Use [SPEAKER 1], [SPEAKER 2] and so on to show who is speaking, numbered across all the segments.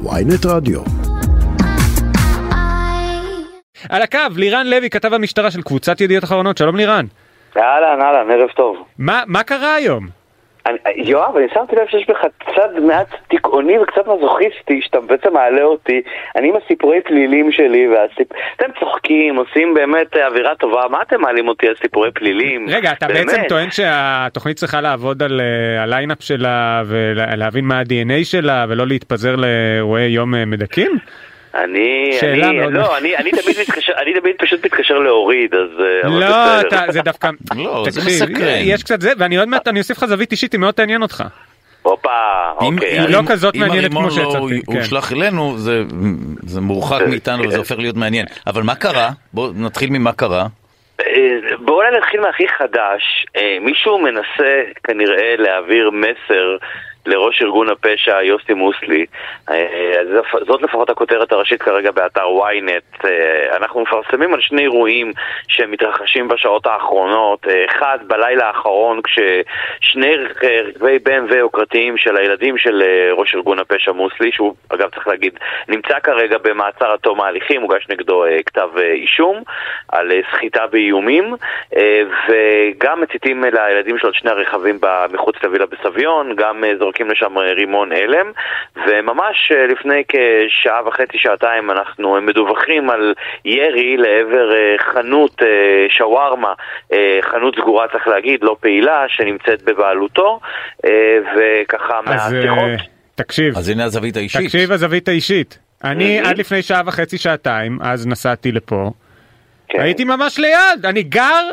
[SPEAKER 1] ynet רדיו.
[SPEAKER 2] על הקו, לירן לוי, כתב המשטרה של קבוצת ידיעות אחרונות, שלום לירן.
[SPEAKER 3] אהלן, אהלן, ערב טוב.
[SPEAKER 2] מה, מה קרה היום?
[SPEAKER 3] יואב, אני שמתי לב שיש בך צד מעט דיכאוני וקצת מזוכיסטי, שאתה בעצם מעלה אותי. אני עם הסיפורי פלילים שלי, והסיפ... אתם צוחקים, עושים באמת אווירה טובה, מה אתם מעלים אותי על סיפורי פלילים?
[SPEAKER 2] רגע, אתה
[SPEAKER 3] באמת?
[SPEAKER 2] בעצם טוען שהתוכנית צריכה לעבוד על אה, ה lineup שלה ולהבין מה ה-DNA שלה ולא להתפזר לאירועי יום אה, מדכאים?
[SPEAKER 3] אני,
[SPEAKER 2] שאלה
[SPEAKER 3] אני,
[SPEAKER 2] מאוד-
[SPEAKER 3] לא, אני, אני תמיד מתקשר, אני תמיד פשוט מתקשר להוריד, אז... אה,
[SPEAKER 2] לא. אתה, זה דווקא,
[SPEAKER 4] לא, זה
[SPEAKER 2] תקשיב,
[SPEAKER 4] מסקרן.
[SPEAKER 2] יש קצת זה, ואני עוד מעט, אני אוסיף לך זווית אישית, היא מאוד תעניין אותך.
[SPEAKER 3] הופה,
[SPEAKER 4] אם-
[SPEAKER 3] אוקיי.
[SPEAKER 2] היא לא כזאת מעניינת
[SPEAKER 4] אם
[SPEAKER 2] כמו
[SPEAKER 4] הרימון
[SPEAKER 2] שיצאתי,
[SPEAKER 4] לא
[SPEAKER 2] כן.
[SPEAKER 4] הושלך אלינו, זה- זה מורחק
[SPEAKER 3] כן.
[SPEAKER 4] מאיתנו וזה הופך להיות מעניין. אבל מה קרה? בואו נתחיל ממה קרה.
[SPEAKER 3] אה, בואו אולי נתחיל מהכי חדש. אה, מישהו מנסה כנראה להעביר מסר לראש ארגון הפשע יוסי מוסלי. אה, זאת לפחות הכותרת הראשית כרגע באתר ynet. אה, אנחנו מפרסמים על שני אירועים שמתרחשים בשעות האחרונות. אה, אחד, בלילה האחרון, כששני רכבי BMW יוקרתיים של הילדים של ראש ארגון הפשע מוסלי, שהוא אגב צריך להגיד, נמצא כרגע במעצר עד תום ההליכים, הוגש נגדו כתב אישום על סחיטה באיומים, וגם מציתים לילדים שלו את שני הרכבים מחוץ לווילה בסביון, גם אה, זורקים לשם אה, רימון הלם, וממש אה, לפני כשעה וחצי, שעתיים, אנחנו מדווחים על ירי לעבר אה, חנות שווארמה, חנות סגורה צריך להגיד, לא פעילה, שנמצאת בבעלותו, וככה
[SPEAKER 2] אז
[SPEAKER 3] מהשיחות...
[SPEAKER 2] תקשיב,
[SPEAKER 4] אז הנה הזווית האישית.
[SPEAKER 2] תקשיב הזווית האישית. אני
[SPEAKER 3] Mhm.
[SPEAKER 2] עד לפני שעה וחצי, שעתיים, אז נסעתי לפה,
[SPEAKER 3] כן.
[SPEAKER 2] הייתי ממש ליד, אני גר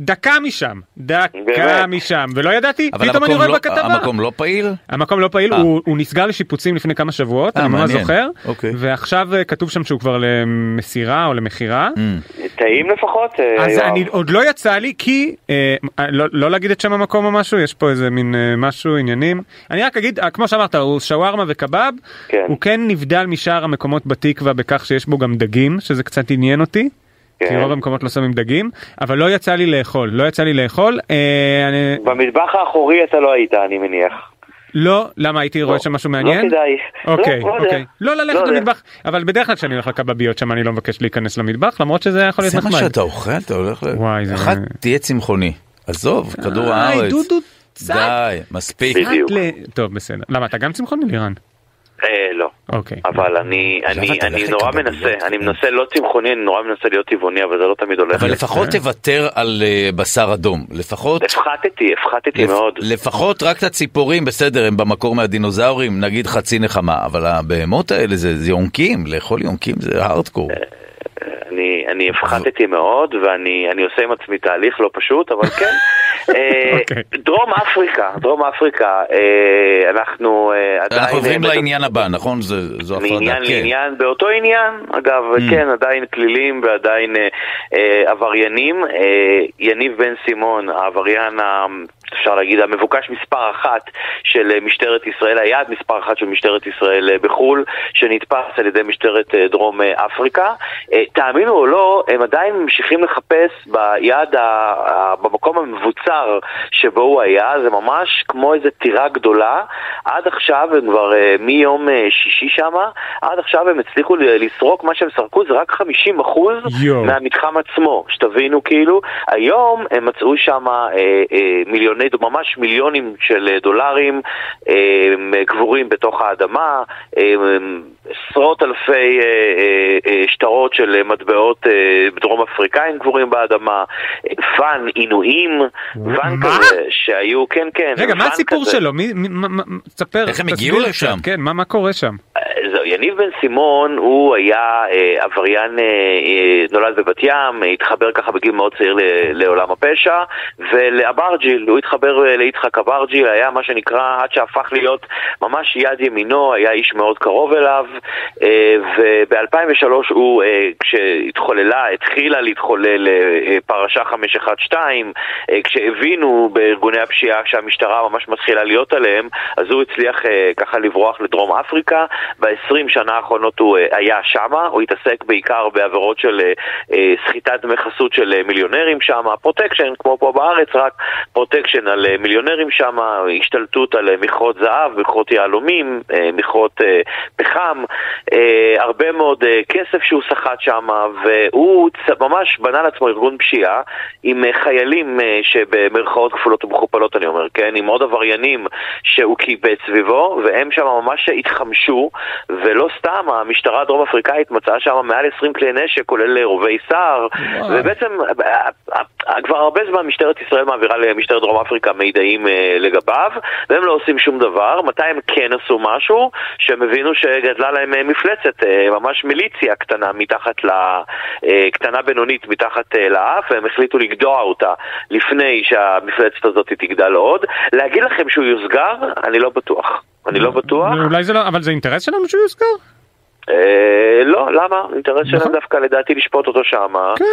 [SPEAKER 2] דקה משם, דקה
[SPEAKER 3] באמת?
[SPEAKER 2] משם, ולא ידעתי,
[SPEAKER 4] אבל
[SPEAKER 2] פתאום אני רואה
[SPEAKER 4] לא-
[SPEAKER 2] בכתבה.
[SPEAKER 4] המקום לא פעיל?
[SPEAKER 2] המקום לא פעיל,
[SPEAKER 4] אה.
[SPEAKER 2] הוא, הוא נסגר לשיפוצים לפני כמה שבועות,
[SPEAKER 4] אה,
[SPEAKER 2] אני ממש. זוכר,
[SPEAKER 4] אוקיי.
[SPEAKER 2] ועכשיו אה, כתוב שם שהוא כבר למסירה או למכירה.
[SPEAKER 4] Mm.
[SPEAKER 3] טעים לפחות,
[SPEAKER 2] אז? אני עוד לא יצא לי כי אה, לא, לא להגיד את שם המקום או משהו יש פה איזה מין אה, משהו עניינים אני רק אגיד כמו שאמרת הוא שווארמה וקבב
[SPEAKER 3] כן.
[SPEAKER 2] הוא כן נבדל משאר המקומות בתקווה בכך שיש בו גם דגים שזה קצת עניין אותי. כי
[SPEAKER 3] כן.
[SPEAKER 2] רוב המקומות לא שמים דגים אבל לא יצא לי לאכול לא יצא לי לאכול אה, אני,
[SPEAKER 3] במטבח האחורי אתה לא היית, אני מניח.
[SPEAKER 2] לא למה הייתי רואה שם משהו מעניין.
[SPEAKER 3] לא כדאי.
[SPEAKER 2] אוקיי,
[SPEAKER 3] לא, לא.
[SPEAKER 2] אוקיי. לא ללכת
[SPEAKER 3] לא יודע.
[SPEAKER 2] למטבח, אבל בדרך כלל כשאני הולך לקבביות שם אני לא מבקש להיכנס למטבח, למרות שזה יכול להיות
[SPEAKER 4] זה מה
[SPEAKER 2] נחמד.
[SPEAKER 4] שאתה אוכל? אתה הולך ל...
[SPEAKER 2] וואי, זה-
[SPEAKER 4] אחת תהיה צמחוני. עזוב, כדור
[SPEAKER 2] איי,
[SPEAKER 4] הארץ. די, מספיק.
[SPEAKER 3] בדיוק.
[SPEAKER 2] ל- טוב בסדר. למה אתה גם צמחוני לירן?
[SPEAKER 3] אה, לא.
[SPEAKER 2] אוקיי.
[SPEAKER 3] אבל אני, אני, אני נורא מנסה, אני
[SPEAKER 4] כאלה.
[SPEAKER 3] מנסה לא צמחוני, אני נורא מנסה להיות טבעוני, אבל זה לא תמיד הולך.
[SPEAKER 4] אבל. לפחות תוותר על אה, בשר אדום. לפחות...
[SPEAKER 3] הפחתתי, הפחתתי
[SPEAKER 4] לפ-
[SPEAKER 3] מאוד.
[SPEAKER 4] לפחות רק את הציפורים, בסדר, הם במקור מהדינוזאורים, נגיד חצי נחמה, אבל הבהמות האלה זה, זה יונקים, לאכול יונקים זה הארדקור.
[SPEAKER 3] אני, אני הפחתתי מאוד, ואני אני עושה עם עצמי תהליך לא פשוט, אבל כן. אה,
[SPEAKER 2] אוקיי.
[SPEAKER 3] דרום אפריקה, דרום אפריקה, אה, אנחנו אה, עדיין...
[SPEAKER 4] אנחנו עוברים לעניין הבא, נכון? זה- זו הפרדה,
[SPEAKER 3] מעניין
[SPEAKER 4] כן.
[SPEAKER 3] לעניין, באותו עניין, אגב,
[SPEAKER 4] Mm.
[SPEAKER 3] כן, עדיין פלילים ועדיין עבריינים. יניב בן סימון, העבריין, אפשר להגיד, המבוקש מספר אחת של אה, משטרת ישראל, היעד מספר אחת של משטרת ישראל אה, בחו"ל, שנתפס על ידי משטרת אה, דרום אפריקה. תאמינו או לא, הם עדיין ממשיכים לחפש ביעד, ה- במקום המבוצר שבו הוא היה, זה ממש כמו איזה טירה גדולה. עד עכשיו הם כבר מיום שישי שמה, עד עכשיו הם הצליחו לסרוק, מה שהם סרקו זה רק 50 אחוז
[SPEAKER 2] יואו.
[SPEAKER 3] מהמתחם עצמו, שתבינו כאילו. היום הם מצאו שם אה, אה, מיליוני, ממש מיליונים של אה, דולרים אה, אה, קבורים בתוך האדמה, עשרות אלפי שטרות של מטבעות דרום אפריקאים קבורים באדמה, ואן עינויים, ואן? כזה שהיו, כן כן,
[SPEAKER 2] רגע, מה הסיפור. שלו? מי, מי, מה- מה- תספר,
[SPEAKER 4] איך הם הגיעו לשם?
[SPEAKER 2] כן, מה מה קורה שם?
[SPEAKER 3] זהו, בן סימון הוא היה אה, עבריין, אה, אה, נולד בבת ים, אה, התחבר ככה בגיל מאוד צעיר ל- לעולם הפשע, ולאברג'יל, הוא התחבר אה, ליצחק אברג'יל, היה מה שנקרא, עד שהפך להיות ממש יד ימינו, היה איש מאוד קרוב אליו, אה, וב-2003 הוא, אה, כשהתחוללה, התחילה להתחולל אה, פרשה 512, אה, כשהבינו בארגוני הפשיעה שהמשטרה ממש מתחילה להיות עליהם, אז הוא הצליח אה, ככה לברוח לדרום אפריקה. ב-20 שנה השנה האחרונות הוא אה, היה שמה, הוא התעסק בעיקר בעבירות של אה, אה, סחיטת דמי חסות של מיליונרים שמה, פרוטקשן, כמו פה בארץ, רק פרוטקשן על מיליונרים שמה, השתלטות על מכרות זהב, מכרות יהלומים, מכרות פחם, הרבה מאוד כסף שהוא סחט שמה, והוא ממש בנה לעצמו ארגון פשיעה עם חיילים שבמרכאות כפולות ומכופלות אני אומר, כן? עם עוד עבריינים שהוא קיבץ סביבו, והם שם ממש התחמשו, ולא סתם, המשטרה הדרום אפריקאית מצאה שם מעל 20 כלי נשק, כולל רובי סער. ובעצם אה, אה, כבר הרבה זמן משטרת ישראל מעבירה למשטרת דרום אפריקה מידעים אה, לגביו, והם לא עושים שום דבר. מתי הם כן עשו משהו? שהם הבינו שגדלה להם אה, מפלצת, אה, ממש מיליציה קטנה מתחת ל... אה, קטנה בינונית מתחת אה, לאף, והם החליטו לגדוע אותה לפני שהמפלצת הזאת תגדל עוד. להגיד לכם שהוא יוסגר? אני לא בטוח. אני לא בטוח.
[SPEAKER 2] אולי זה לא, אבל זה אינטרס שלנו שהוא יוזכר?
[SPEAKER 3] אה, לא, למה? האינטרס שלהם
[SPEAKER 2] נכון.
[SPEAKER 3] דווקא לדעתי לשפוט אותו שמה.
[SPEAKER 2] כן.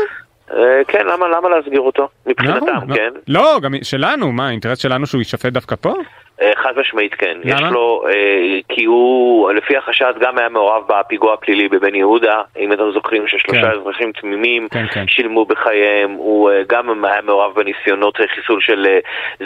[SPEAKER 3] אה, כן, למה, למה להסגיר אותו? מבחינתם,
[SPEAKER 2] נכון,
[SPEAKER 3] כן.
[SPEAKER 2] לא, גם שלנו, מה, האינטרס שלנו שהוא יישפט דווקא פה?
[SPEAKER 3] אה, חד משמעית כן.
[SPEAKER 2] למה?
[SPEAKER 3] יש לו, אה, כי הוא, לפי החשד, גם היה מעורב בפיגוע הפלילי בבן יהודה, אם אתם זוכרים ששלושה
[SPEAKER 2] כן.
[SPEAKER 3] אזרחים תמימים
[SPEAKER 2] כן, כן.
[SPEAKER 3] שילמו בחייהם, הוא אה, גם היה מעורב בניסיונות חיסול של אה,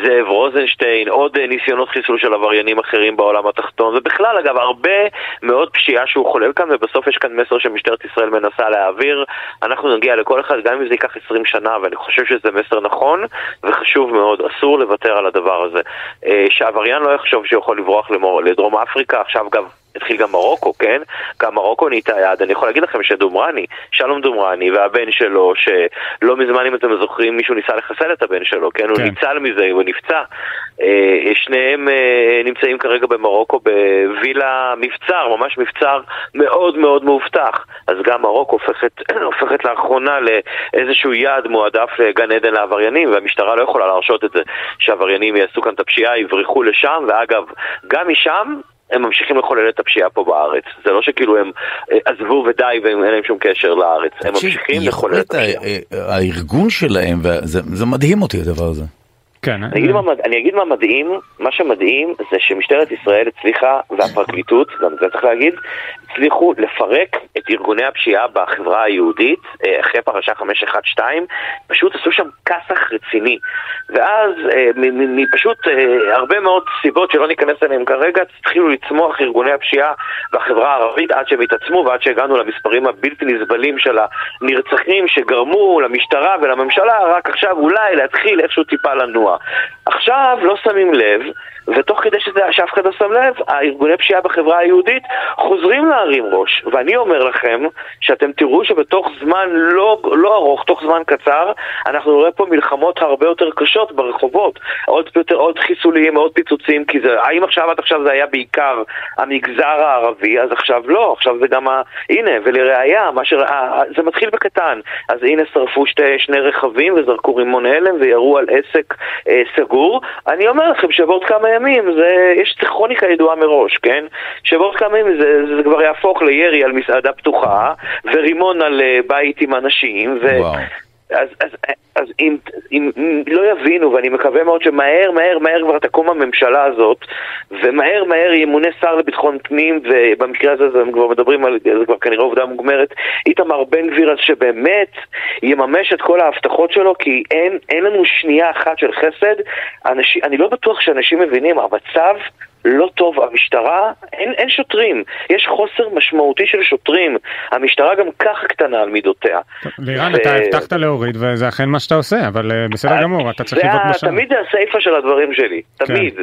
[SPEAKER 3] זאב רוזנשטיין, עוד אה, ניסיונות חיסול של עבריינים אחרים בעולם התחתון, ובכלל, אגב, הרבה מאוד פשיעה שהוא חולל כאן, ובסוף יש כאן מסר שמשטרת ישראל מנסה להעביר. אנחנו נגיע לכל אחד, גם אם זה ייקח 20 שנה, ואני חושב שזה מסר נכון וחשוב מאוד, אסור לוותר על הדבר הזה. אה, שעבריין לא יחשוב שהוא יכול לברוח לדרום אפריקה, עכשיו גם... התחיל גם מרוקו, כן? גם מרוקו נהייתה יעד. אני יכול להגיד לכם שדומרני, שלום דומרני והבן שלו, שלא מזמן, אם אתם זוכרים, מישהו ניסה לחסל את הבן שלו, כן? הוא
[SPEAKER 2] כן.
[SPEAKER 3] ניצל מזה, הוא נפצע. אה, שניהם אה, נמצאים כרגע במרוקו בווילה מבצר, ממש מבצר מאוד מאוד מאובטח. אז גם מרוקו הופכת, הופכת לאחרונה לאיזשהו יעד מועדף לגן עדן לעבריינים, והמשטרה לא יכולה להרשות את זה שהעבריינים יעשו כאן את הפשיעה, יברחו לשם, ואגב, גם משם הם ממשיכים לחולל את הפשיעה פה בארץ. זה לא שכאילו הם אה, עזבו ודי ואין להם שום קשר לארץ. הם ממשיכים לחולל את הפשיעה.
[SPEAKER 4] ה- הארגון שלהם, זה מדהים אותי הדבר הזה.
[SPEAKER 2] כן.
[SPEAKER 3] אני אגיד, מה, אני אגיד מה מדהים, מה שמדהים זה שמשטרת ישראל הצליחה, והפרקליטות, גם זה צריך להגיד, הצליחו לפרק את ארגוני הפשיעה בחברה היהודית, אה, אחרי פרשה 512, פשוט עשו שם כסח רציני. ואז אה, מפשוט אה, הרבה מאוד סיבות שלא ניכנס אליהן כרגע, התחילו לצמוח ארגוני הפשיעה בחברה הערבית עד שהם התעצמו ועד שהגענו למספרים הבלתי נסבלים של הנרצחים שגרמו למשטרה ולממשלה רק עכשיו אולי להתחיל איכשהו טיפה לנוע. עכשיו לא שמים לב, ותוך כדי שזה, שאף אחד לא שם לב, הארגוני פשיעה בחברה היהודית חוזרים להרים ראש. ואני אומר לכם שאתם תראו שבתוך זמן לא, לא ארוך, תוך זמן קצר, אנחנו נראה פה מלחמות הרבה יותר קשות ברחובות. עוד, יותר, עוד חיסולים, עוד פיצוצים, כי זה, האם עכשיו עד עכשיו זה היה בעיקר המגזר הערבי, אז עכשיו לא, עכשיו זה גם ה... הנה, ולראיה, שראה, זה מתחיל בקטן. אז הנה שרפו שתי, שני רכבים וזרקו רימון הלם וירו על עסק אה, סגור. אני אומר לכם שבעוד כמה ימים זה, יש כרוניקה ידועה מראש, כן? שבעוד כמה ימים זה, זה כבר יהפוך לירי על מסעדה פתוחה ורימון על אה, בית עם אנשים. ו...
[SPEAKER 4] וואו.
[SPEAKER 3] אז, אז, אז אם, אם, אם לא יבינו, ואני מקווה מאוד שמהר, מהר, מהר כבר תקום הממשלה הזאת, ומהר, מהר ימונה שר לביטחון פנים, ובמקרה הזה זה- הם כבר מדברים על, זה כבר כנראה עובדה מוגמרת, איתמר בן גביר, אז שבאמת יממש את כל ההבטחות שלו, כי אין, אין לנו שנייה אחת של חסד. אנשים, אני לא בטוח שאנשים מבינים, המצב לא טוב, המשטרה, אין, אין שוטרים, יש חוסר משמעותי של שוטרים, המשטרה גם ככה קטנה על מידותיה.
[SPEAKER 2] לירן,
[SPEAKER 3] ו-
[SPEAKER 2] אתה הבטחת להוריד וזה אכן מה שאתה עושה, אבל אה, בסדר גמור, אתה צריך
[SPEAKER 3] ה-
[SPEAKER 2] בשער.
[SPEAKER 3] תמיד זה הסיפה של הדברים שלי, תמיד.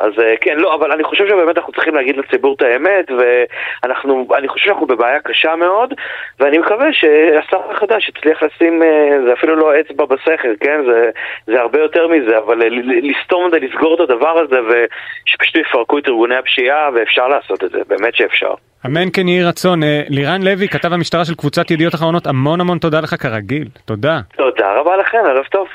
[SPEAKER 3] אז אה, כן, לא, אבל אני חושב שבאמת אנחנו צריכים להגיד לציבור את האמת, ואנחנו, אני חושב שאנחנו בבעיה קשה מאוד, ואני מקווה שהשר החדש יצליח לשים, אה, זה אפילו לא אצבע בסכר, כן? זה, זה הרבה יותר מזה, אבל אה, ל- ל- לסתום ולסגור את הדבר הזה, ושפשוט יפרקו את ארגוני הפשיעה, ואפשר לעשות את זה, באמת שאפשר.
[SPEAKER 2] אמן כן יהי רצון. לירן לוי, כתב המשטרה של קבוצת ידיעות אחרונות, המון המון תודה לך כרגיל. תודה.
[SPEAKER 3] תודה רבה לכם, ערב טוב.